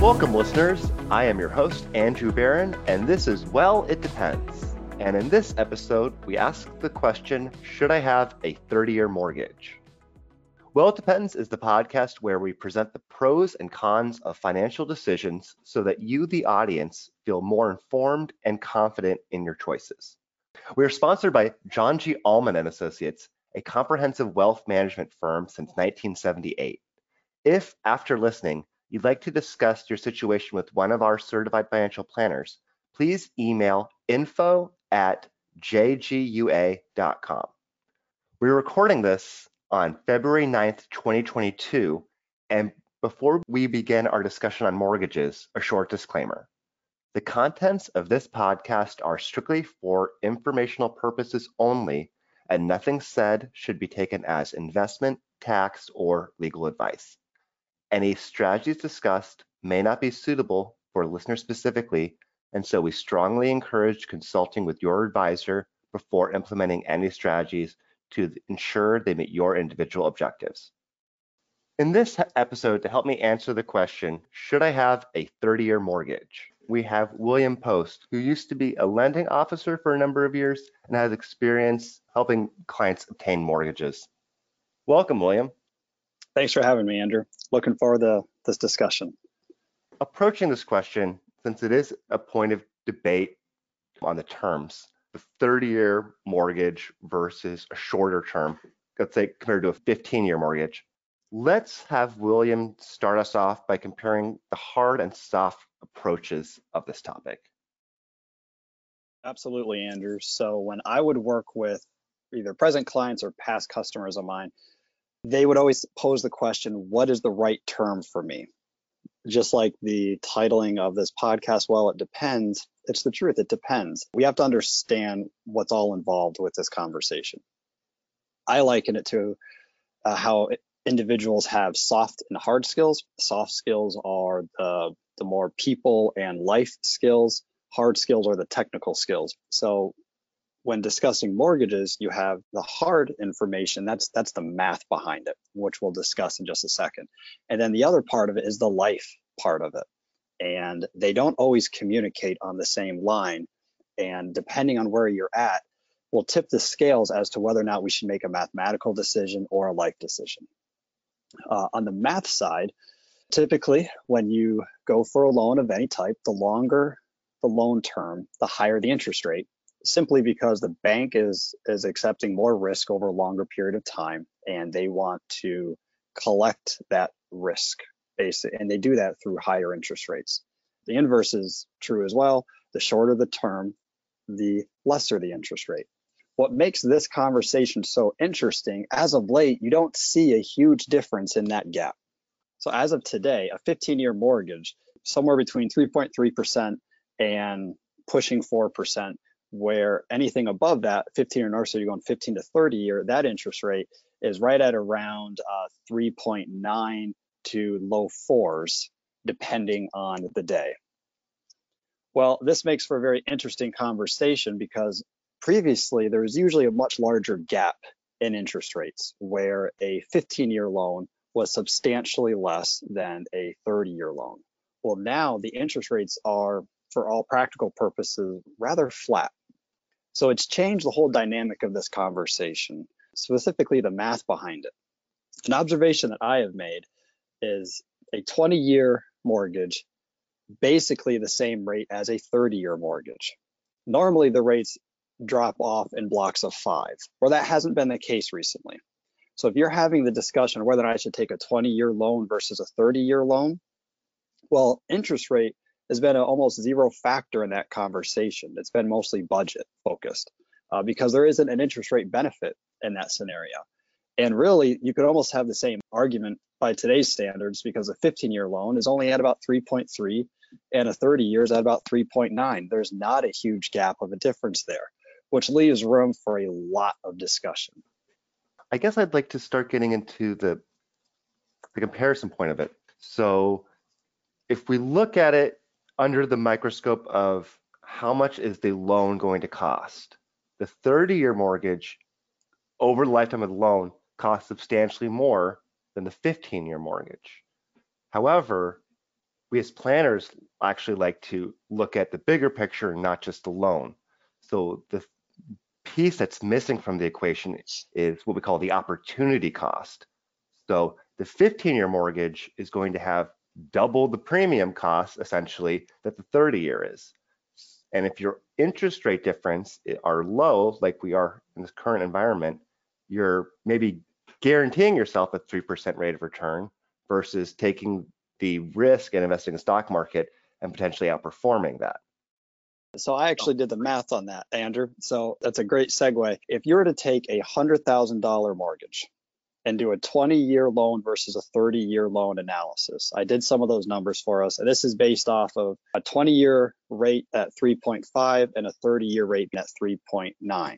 Welcome, listeners. I am your host, Andrew Barron, and this is Well, It Depends. And in this episode, we ask the question Should I have a 30 year mortgage? Well, It Depends is the podcast where we present the pros and cons of financial decisions so that you, the audience, feel more informed and confident in your choices. We are sponsored by John G. Ullman and Associates, a comprehensive wealth management firm since 1978. If, after listening, you'd like to discuss your situation with one of our certified financial planners, please email info at jgua.com. We're recording this on February 9th, 2022, and before we begin our discussion on mortgages, a short disclaimer. The contents of this podcast are strictly for informational purposes only, and nothing said should be taken as investment, tax, or legal advice. Any strategies discussed may not be suitable for listeners specifically, and so we strongly encourage consulting with your advisor before implementing any strategies to ensure they meet your individual objectives. In this episode, to help me answer the question, should I have a 30 year mortgage? we have William Post, who used to be a lending officer for a number of years and has experience helping clients obtain mortgages. Welcome, William. Thanks for having me, Andrew. Looking forward to this discussion. Approaching this question, since it is a point of debate on the terms, the 30 year mortgage versus a shorter term, let's say compared to a 15 year mortgage, let's have William start us off by comparing the hard and soft approaches of this topic. Absolutely, Andrew. So when I would work with either present clients or past customers of mine, they would always pose the question, what is the right term for me? Just like the titling of this podcast, well, it depends. It's the truth, it depends. We have to understand what's all involved with this conversation. I liken it to uh, how individuals have soft and hard skills. Soft skills are the, the more people and life skills. Hard skills are the technical skills. So when discussing mortgages, you have the hard information. That's that's the math behind it, which we'll discuss in just a second. And then the other part of it is the life part of it. And they don't always communicate on the same line. And depending on where you're at, will tip the scales as to whether or not we should make a mathematical decision or a life decision. Uh, on the math side, typically when you go for a loan of any type, the longer the loan term, the higher the interest rate, simply because the bank is is accepting more risk over a longer period of time and they want to collect that risk and they do that through higher interest rates. The inverse is true as well. The shorter the term, the lesser the interest rate what makes this conversation so interesting, as of late, you don't see a huge difference in that gap. So as of today, a 15 year mortgage, somewhere between 3.3% and pushing 4%, where anything above that, 15 or north, so you're going 15 to 30 year, that interest rate is right at around uh, 3.9 to low fours, depending on the day. Well, this makes for a very interesting conversation because previously there was usually a much larger gap in interest rates where a 15 year loan was substantially less than a 30 year loan. Well, now the interest rates are, for all practical purposes, rather flat. So it's changed the whole dynamic of this conversation, specifically the math behind it. An observation that I have made is a 20 year mortgage, basically the same rate as a 30 year mortgage. Normally, the rates drop off in blocks of five, or that hasn't been the case recently. So if you're having the discussion whether or not I should take a 20 year loan versus a 30 year loan, well, interest rate has been an almost zero factor in that conversation. It's been mostly budget focused uh, because there isn't an interest rate benefit in that scenario. And really, you could almost have the same argument by today's standards because a 15 year loan is only at about 3.3 and a 30 years at about 3.9. There's not a huge gap of a difference there which leaves room for a lot of discussion. I guess I'd like to start getting into the the comparison point of it. So if we look at it under the microscope of how much is the loan going to cost, the 30 year mortgage over the lifetime of the loan costs substantially more than the 15 year mortgage. However, we as planners actually like to look at the bigger picture, and not just the loan. So the piece that's missing from the equation is what we call the opportunity cost. So the 15 year mortgage is going to have double the premium cost essentially that the 30 year is. And if your interest rate difference eh, are low, like we are in this current environment, you're maybe guaranteeing yourself a 3% rate of return versus taking the risk and investing in the stock market and potentially outperforming that. So I actually did the math on that, Andrew. So that's a great segue. If you were to take a $100,000 mortgage and do a 20 year loan versus a 30 year loan analysis. I did some of those numbers for us. And this is based off of a 20 year rate at 3.5 and a 30 year rate at 3.9.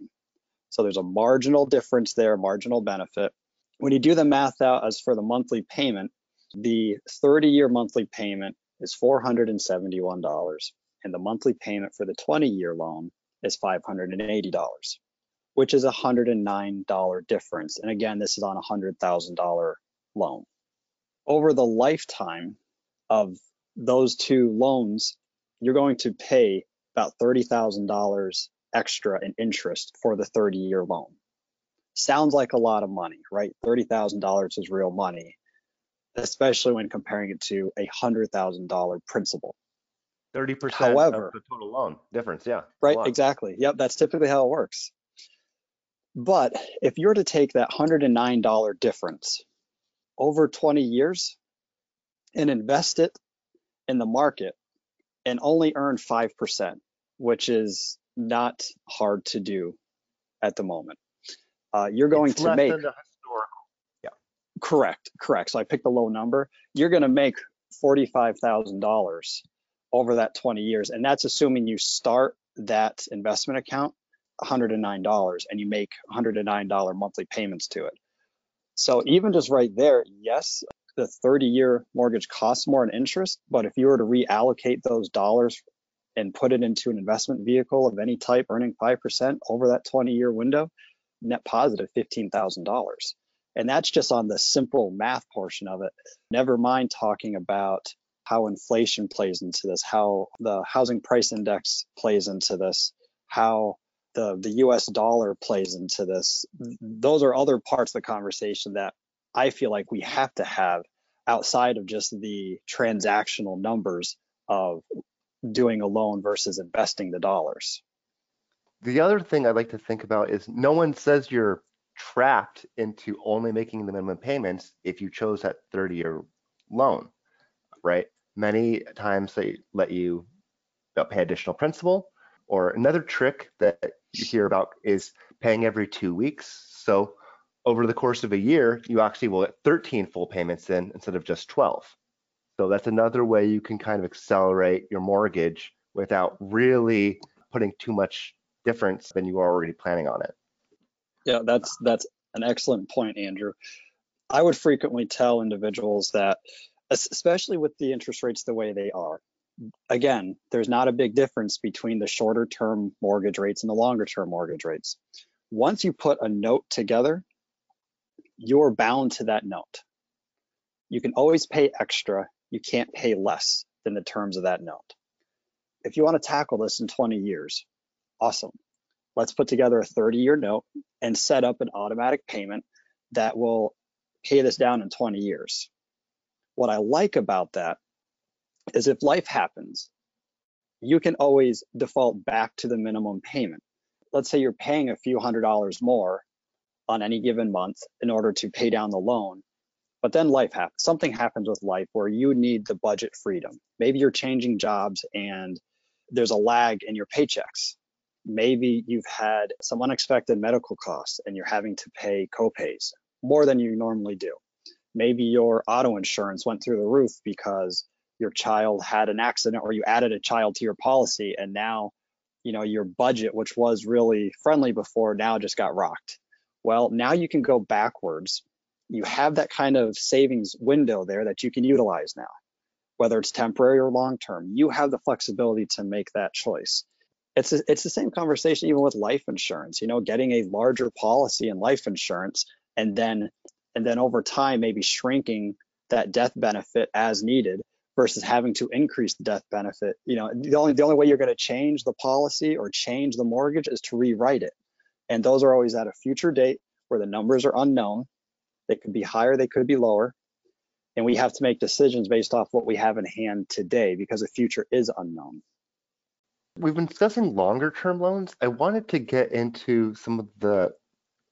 So there's a marginal difference there, marginal benefit. When you do the math out as for the monthly payment, the 30 year monthly payment is $471 and the monthly payment for the 20 year loan is $580 which is a $109 difference. And again, this is on a $100,000 loan. Over the lifetime of those two loans, you're going to pay about $30,000 extra in interest for the 30 year loan. Sounds like a lot of money, right? $30,000 is real money, especially when comparing it to a $100,000 principal. 30% However, of the total loan difference, yeah. Right, exactly. Yep, that's typically how it works. But if you're to take that $109 difference over 20 years and invest it in the market and only earn 5%, which is not hard to do at the moment, uh, you're going it's to make. Yeah. Correct, correct. So I picked a low number. You're going to make $45,000 over that 20 years. And that's assuming you start that investment account $109 and you make $109 monthly payments to it. So even just right there, yes, the 30 year mortgage costs more in interest, but if you were to reallocate those dollars and put it into an investment vehicle of any type earning 5% over that 20 year window, net positive $15,000. And that's just on the simple math portion of it. Never mind talking about how inflation plays into this, how the housing price index plays into this, how the the US dollar plays into this. Those are other parts of the conversation that I feel like we have to have outside of just the transactional numbers of doing a loan versus investing the dollars. The other thing I'd like to think about is no one says you're trapped into only making the minimum payments if you chose that 30 year loan, right? Many times they let you pay additional principal or another trick that you hear about is paying every two weeks. So over the course of a year, you actually will get 13 full payments in instead of just 12. So that's another way you can kind of accelerate your mortgage without really putting too much difference than you are already planning on it. Yeah, that's that's an excellent point, Andrew. I would frequently tell individuals that, especially with the interest rates the way they are, again, there's not a big difference between the shorter term mortgage rates and the longer term mortgage rates. Once you put a note together, you're bound to that note. You can always pay extra. You can't pay less than the terms of that note. If you want to tackle this in 20 years, awesome. Let's put together a 30 year note and set up an automatic payment that will pay this down in 20 years. What I like about that is if life happens, you can always default back to the minimum payment. Let's say you're paying a few hundred dollars more on any given month in order to pay down the loan. But then life happens. Something happens with life where you need the budget freedom. Maybe you're changing jobs and there's a lag in your paychecks. Maybe you've had some unexpected medical costs and you're having to pay copays more than you normally do. Maybe your auto insurance went through the roof because your child had an accident or you added a child to your policy and now you know your budget which was really friendly before now just got rocked. Well now you can go backwards. You have that kind of savings window there that you can utilize now whether it's temporary or long term you have the flexibility to make that choice. It's a, it's the same conversation even with life insurance you know getting a larger policy in life insurance and then and then over time maybe shrinking that death benefit as needed versus having to increase the death benefit. You know, the only the only way you're going to change the policy or change the mortgage is to rewrite it. And those are always at a future date where the numbers are unknown. They could be higher, they could be lower. And we have to make decisions based off what we have in hand today because the future is unknown. We've been discussing longer term loans. I wanted to get into some of the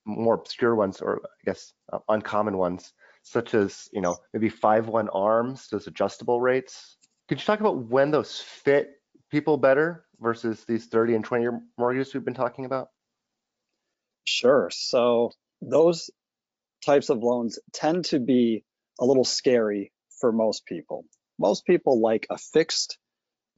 more obscure ones, or I guess uh, uncommon ones, such as you know maybe five one arms, those adjustable rates. Could you talk about when those fit people better versus these 30 and 20 year mortgages we've been talking about? Sure. So those types of loans tend to be a little scary for most people. Most people like a fixed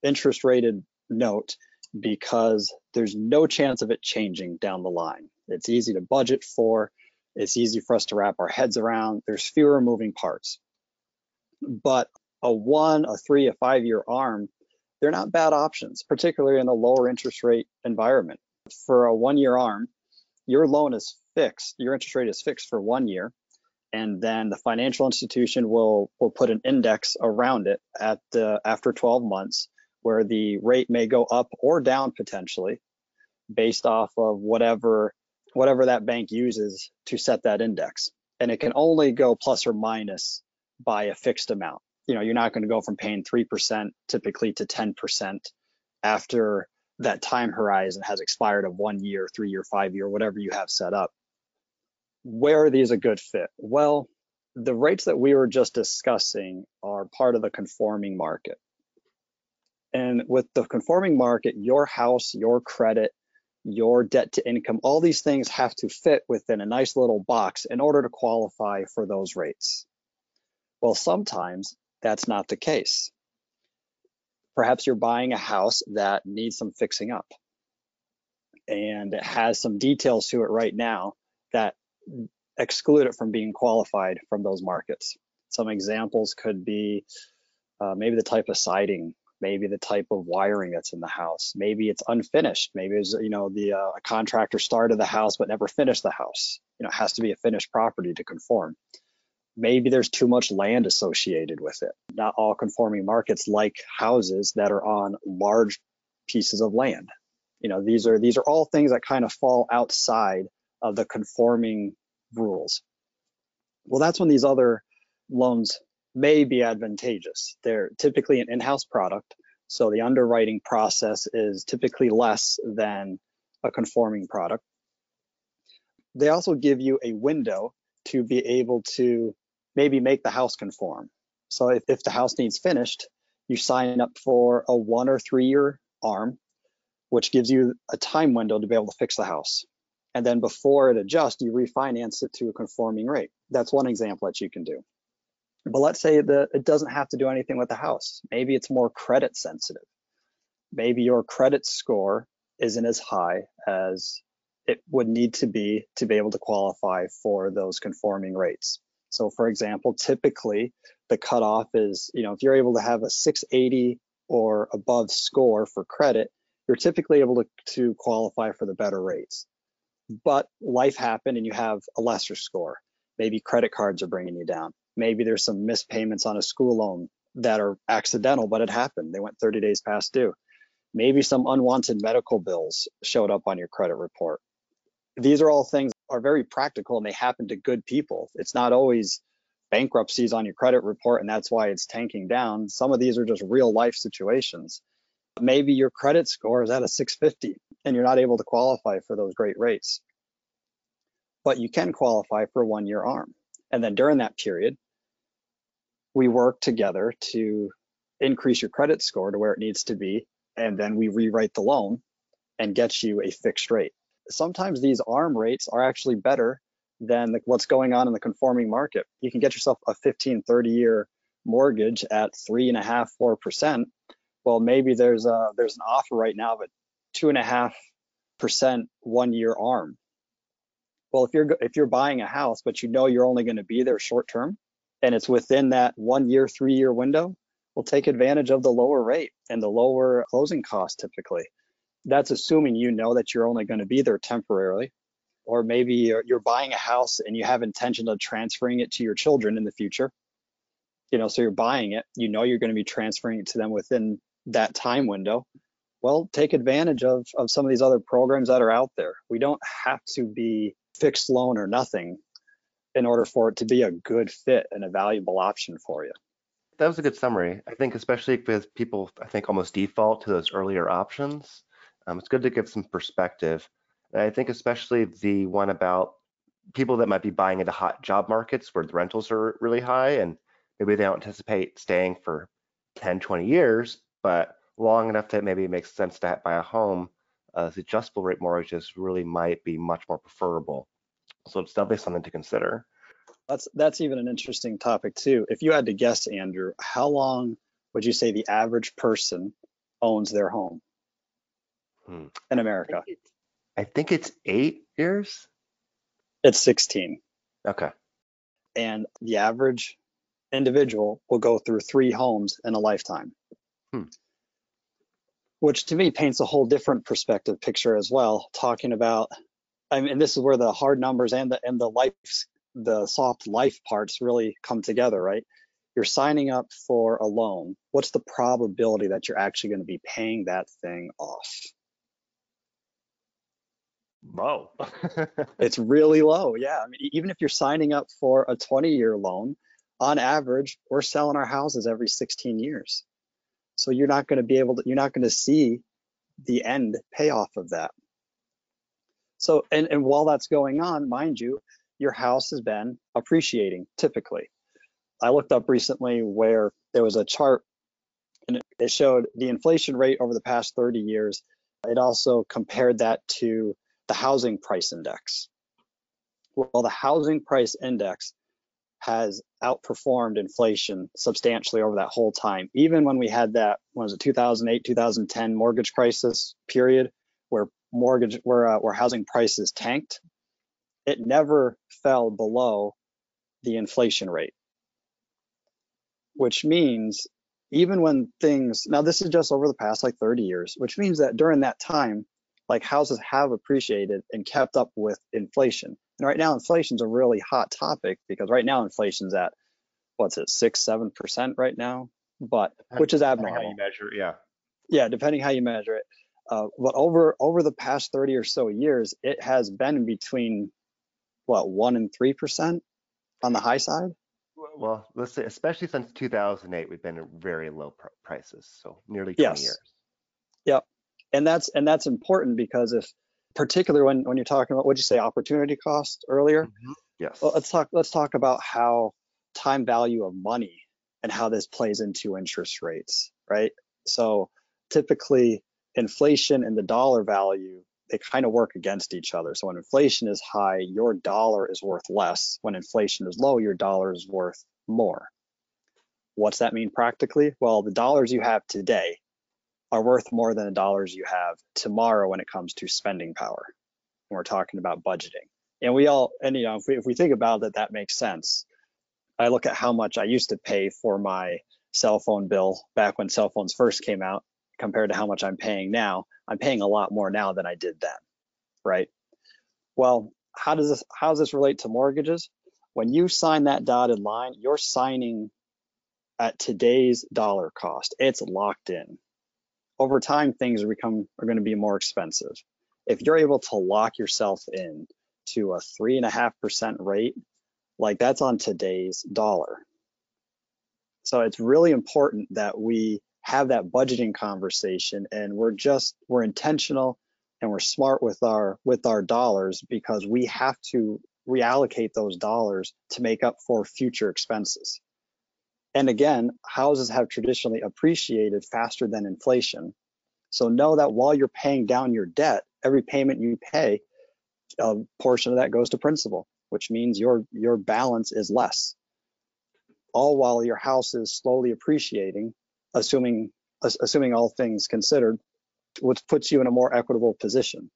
interest rated note because there's no chance of it changing down the line. It's easy to budget for, it's easy for us to wrap our heads around, there's fewer moving parts. But a one, a three, a five year arm, they're not bad options, particularly in a lower interest rate environment. For a one year arm, your loan is fixed, your interest rate is fixed for one year, and then the financial institution will will put an index around it at the, after 12 months where the rate may go up or down potentially based off of whatever whatever that bank uses to set that index. And it can only go plus or minus by a fixed amount. You know you're not going to go from paying 3% typically to 10% after that time horizon has expired of one year three year five year whatever you have set up. Where are these a good fit? Well the rates that we were just discussing are part of the conforming market. And with the conforming market, your house, your credit, your debt to income, all these things have to fit within a nice little box in order to qualify for those rates. Well, sometimes that's not the case. Perhaps you're buying a house that needs some fixing up and it has some details to it right now that exclude it from being qualified from those markets. Some examples could be uh, maybe the type of siding maybe the type of wiring that's in the house. Maybe it's unfinished. Maybe it's you know the uh, contractor started the house but never finished the house. You know it has to be a finished property to conform. Maybe there's too much land associated with it. Not all conforming markets like houses that are on large pieces of land. You know these are these are all things that kind of fall outside of the conforming rules. Well that's when these other loans may be advantageous. They're typically an in-house product, so the underwriting process is typically less than a conforming product. They also give you a window to be able to maybe make the house conform. So if, if the house needs finished, you sign up for a one or three year arm, which gives you a time window to be able to fix the house. And then before it adjusts, you refinance it to a conforming rate. That's one example that you can do. But let's say that it doesn't have to do anything with the house. Maybe it's more credit sensitive. Maybe your credit score isn't as high as it would need to be to be able to qualify for those conforming rates. So for example, typically the cutoff is, you know, if you're able to have a 680 or above score for credit, you're typically able to, to qualify for the better rates. But life happened and you have a lesser score. Maybe credit cards are bringing you down maybe there's some missed payments on a school loan that are accidental, but it happened. They went 30 days past due. Maybe some unwanted medical bills showed up on your credit report. These are all things are very practical and they happen to good people. It's not always bankruptcies on your credit report and that's why it's tanking down. Some of these are just real life situations. Maybe your credit score is at a 650 and you're not able to qualify for those great rates. But you can qualify for a one year arm. And then during that period, we work together to increase your credit score to where it needs to be. And then we rewrite the loan and get you a fixed rate. Sometimes these ARM rates are actually better than the, what's going on in the conforming market. You can get yourself a 15, 30 year mortgage at three and a half, four percent. Well, maybe there's a there's an offer right now of a two and a half percent one year ARM well, if you're if you're buying a house, but you know you're only going to be there short term, and it's within that one year, three year window, we'll take advantage of the lower rate and the lower closing cost typically. That's assuming you know that you're only going to be there temporarily, or maybe you're, you're buying a house and you have intention of transferring it to your children in the future. you know, so you're buying it, you know you're going to be transferring it to them within that time window. Well, take advantage of, of some of these other programs that are out there. We don't have to be fixed loan or nothing in order for it to be a good fit and a valuable option for you. That was a good summary. I think especially with people, I think almost default to those earlier options. Um, it's good to give some perspective. And I think especially the one about people that might be buying into hot job markets where the rentals are really high and maybe they don't anticipate staying for 10, 20 years, but long enough that maybe it makes sense to buy a home, uh, the adjustable rate mortgages really might be much more preferable. So it's definitely something to consider. That's that's even an interesting topic too. If you had to guess, Andrew, how long would you say the average person owns their home hmm. in America? I think it's eight years. It's 16. Okay. And the average individual will go through three homes in a lifetime. Hmm. Which to me paints a whole different perspective picture as well, talking about I mean this is where the hard numbers and the and the life the soft life parts really come together, right? You're signing up for a loan. What's the probability that you're actually going to be paying that thing off? Low. it's really low. Yeah. I mean, even if you're signing up for a 20 year loan, on average, we're selling our houses every 16 years. So you're not going to be able to, you're not going to see the end payoff of that. So, and, and while that's going on, mind you, your house has been appreciating typically. I looked up recently where there was a chart and it showed the inflation rate over the past 30 years. It also compared that to the housing price index. Well, the housing price index has outperformed inflation substantially over that whole time. Even when we had that, what was it, 2008, 2010 mortgage crisis period, where mortgage, where uh, where housing prices tanked, it never fell below the inflation rate. Which means even when things, now this is just over the past like 30 years, which means that during that time, like houses have appreciated and kept up with inflation. And right now, inflation's a really hot topic because right now inflation's at what's it, six, seven percent right now, but which is abnormal. How you measure, yeah. Yeah, depending how you measure it. Uh, but over over the past 30 or so years, it has been between what one and three percent on the high side. Well, let's say especially since 2008, we've been at very low pr- prices, so nearly 20 yes. years. Yep, and that's and that's important because if particularly when, when you're talking about what you say opportunity cost earlier. Mm-hmm. Yes. Well, let's talk let's talk about how time value of money and how this plays into interest rates, right? So typically inflation and the dollar value they kind of work against each other. So when inflation is high, your dollar is worth less. When inflation is low, your dollar is worth more. What's that mean practically? Well, the dollars you have today are worth more than the dollars you have tomorrow when it comes to spending power. When we're talking about budgeting. And we all, and you know, if we, if we think about it, that makes sense. I look at how much I used to pay for my cell phone bill back when cell phones first came out compared to how much I'm paying now. I'm paying a lot more now than I did then, right? Well, how does this how does this relate to mortgages? When you sign that dotted line, you're signing at today's dollar cost. It's locked in over time things are become are going to be more expensive. If you're able to lock yourself in to a three and a half percent rate, like that's on today's dollar. So it's really important that we have that budgeting conversation and we're just we're intentional and we're smart with our with our dollars because we have to reallocate those dollars to make up for future expenses. And again, houses have traditionally appreciated faster than inflation. So know that while you're paying down your debt, every payment you pay, a portion of that goes to principal, which means your your balance is less. All while your house is slowly appreciating, assuming assuming all things considered, which puts you in a more equitable position.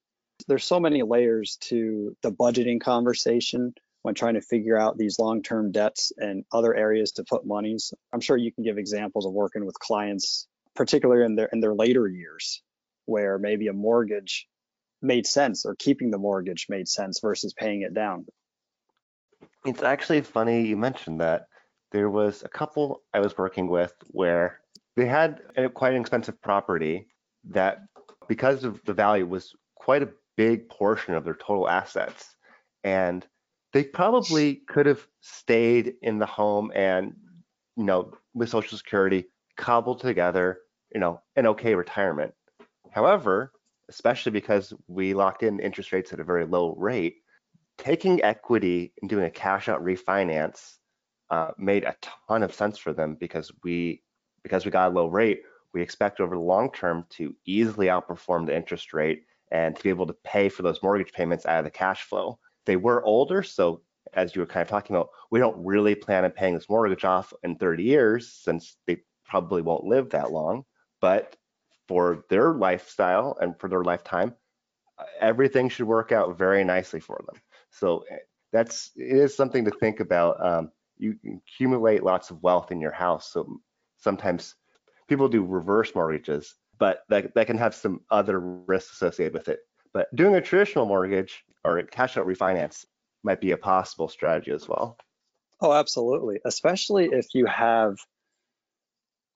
There's so many layers to the budgeting conversation when trying to figure out these long-term debts and other areas to put monies. I'm sure you can give examples of working with clients, particularly in their in their later years, where maybe a mortgage made sense or keeping the mortgage made sense versus paying it down. It's actually funny you mentioned that. there was a couple I was working with where they had a, quite an expensive property that, because of the value, was quite a big portion of their total assets. And they probably could have stayed in the home and, you know, with Social Security, cobbled together, you know, an okay retirement. However, especially because we locked in interest rates at a very low rate, taking equity and doing a cash out refinance uh, made a ton of sense for them because we because we got a low rate, we expect over the long term to easily outperform the interest rate and to be able to pay for those mortgage payments out of the cash flow. They were older, so as you were kind of talking about, we don't really plan on paying this mortgage off in 30 years since they probably won't live that long. But for their lifestyle and for their lifetime, everything should work out very nicely for them. So eh, that's it is something to think about. Um, you accumulate lots of wealth in your house, so sometimes people do reverse mortgages, but that, that can have some other risks associated with it. But doing a traditional mortgage or cash out refinance might be a possible strategy as well. Oh, absolutely. Especially if you have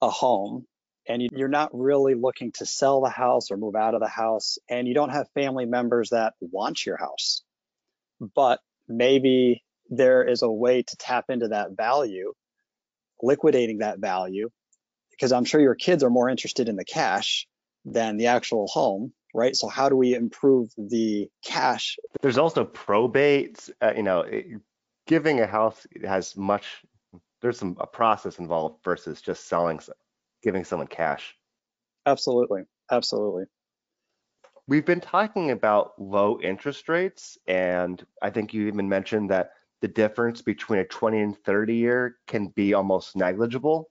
a home and you're not really looking to sell the house or move out of the house and you don't have family members that want your house. But maybe there is a way to tap into that value, liquidating that value because I'm sure your kids are more interested in the cash than the actual home, right? So how do we improve the cash? There's also probate. Uh, you know, it, giving a house has much. There's some a process involved versus just selling, giving someone cash. Absolutely, absolutely. We've been talking about low interest rates, and I think you even mentioned that the difference between a 20 and 30 year can be almost negligible.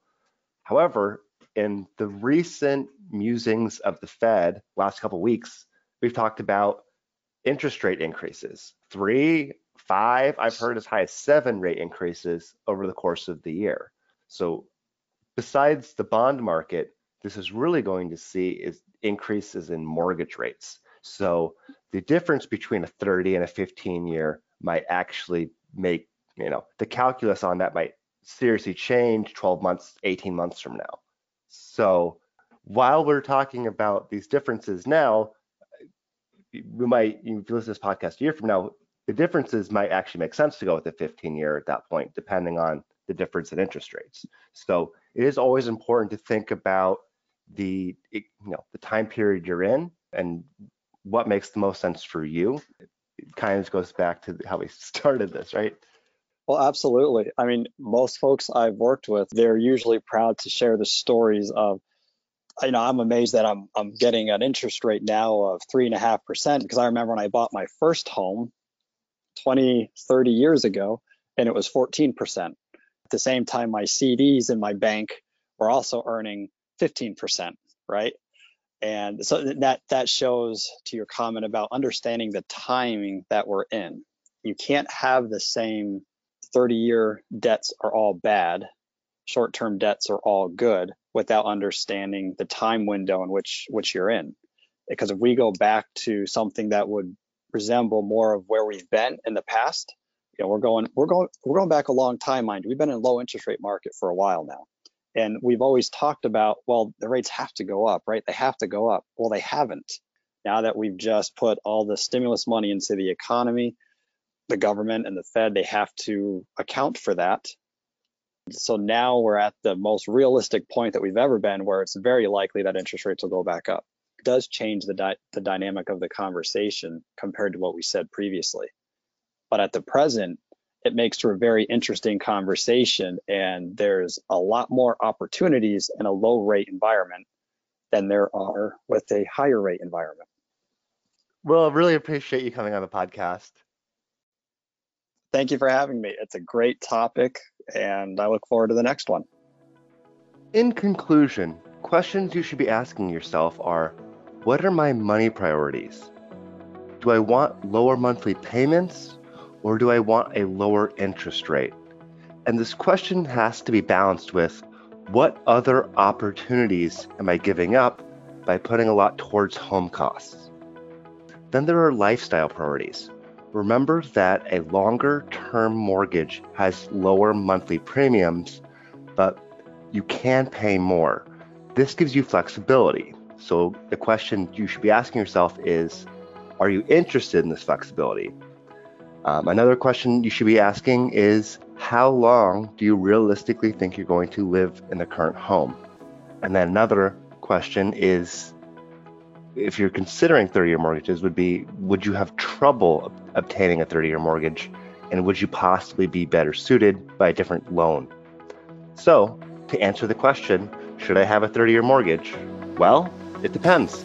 However, in the recent musings of the Fed last couple weeks, we've talked about interest rate increases, three, five, I've heard as high as seven rate increases over the course of the year. So besides the bond market, this is really going to see is increases in mortgage rates. So the difference between a 30 and a 15 year might actually make, you know, the calculus on that might seriously change 12 months, 18 months from now. So while we're talking about these differences now, we might, if you listen to this podcast a year from now, the differences might actually make sense to go with the 15 year at that point, depending on the difference in interest rates. So it is always important to think about the, you know, the time period you're in and what makes the most sense for you. It kind of goes back to how we started this, right? Well, absolutely. I mean, most folks I've worked with, they're usually proud to share the stories of, you know, I'm amazed that I'm I'm getting an interest rate now of three and a half percent because I remember when I bought my first home 20, 30 years ago, and it was 14 percent. At the same time, my CDs in my bank were also earning 15 percent, right? And so that that shows to your comment about understanding the timing that we're in. You can't have the same 30 year debts are all bad, short term debts are all good without understanding the time window in which which you're in. Because if we go back to something that would resemble more of where we've been in the past, you know, we're going we're going we're going back a long time, mind. We've been in a low interest rate market for a while now. And we've always talked about, well, the rates have to go up, right? They have to go up. Well, they haven't. Now that we've just put all the stimulus money into the economy, the government and the Fed, they have to account for that. So now we're at the most realistic point that we've ever been where it's very likely that interest rates will go back up. It does change the, di- the dynamic of the conversation compared to what we said previously. But at the present, it makes for a very interesting conversation and there's a lot more opportunities in a low rate environment than there are with a higher rate environment. Well, I really appreciate you coming on the podcast. Thank you for having me. It's a great topic, and I look forward to the next one. In conclusion, questions you should be asking yourself are What are my money priorities? Do I want lower monthly payments or do I want a lower interest rate? And this question has to be balanced with what other opportunities am I giving up by putting a lot towards home costs? Then there are lifestyle priorities. Remember that a longer term mortgage has lower monthly premiums, but you can pay more. This gives you flexibility. So the question you should be asking yourself is Are you interested in this flexibility? Um, another question you should be asking is How long do you realistically think you're going to live in the current home? And then another question is if you're considering 30 year mortgages, would be Would you have trouble obtaining a 30 year mortgage? And would you possibly be better suited by a different loan? So, to answer the question, should I have a 30 year mortgage? Well, it depends.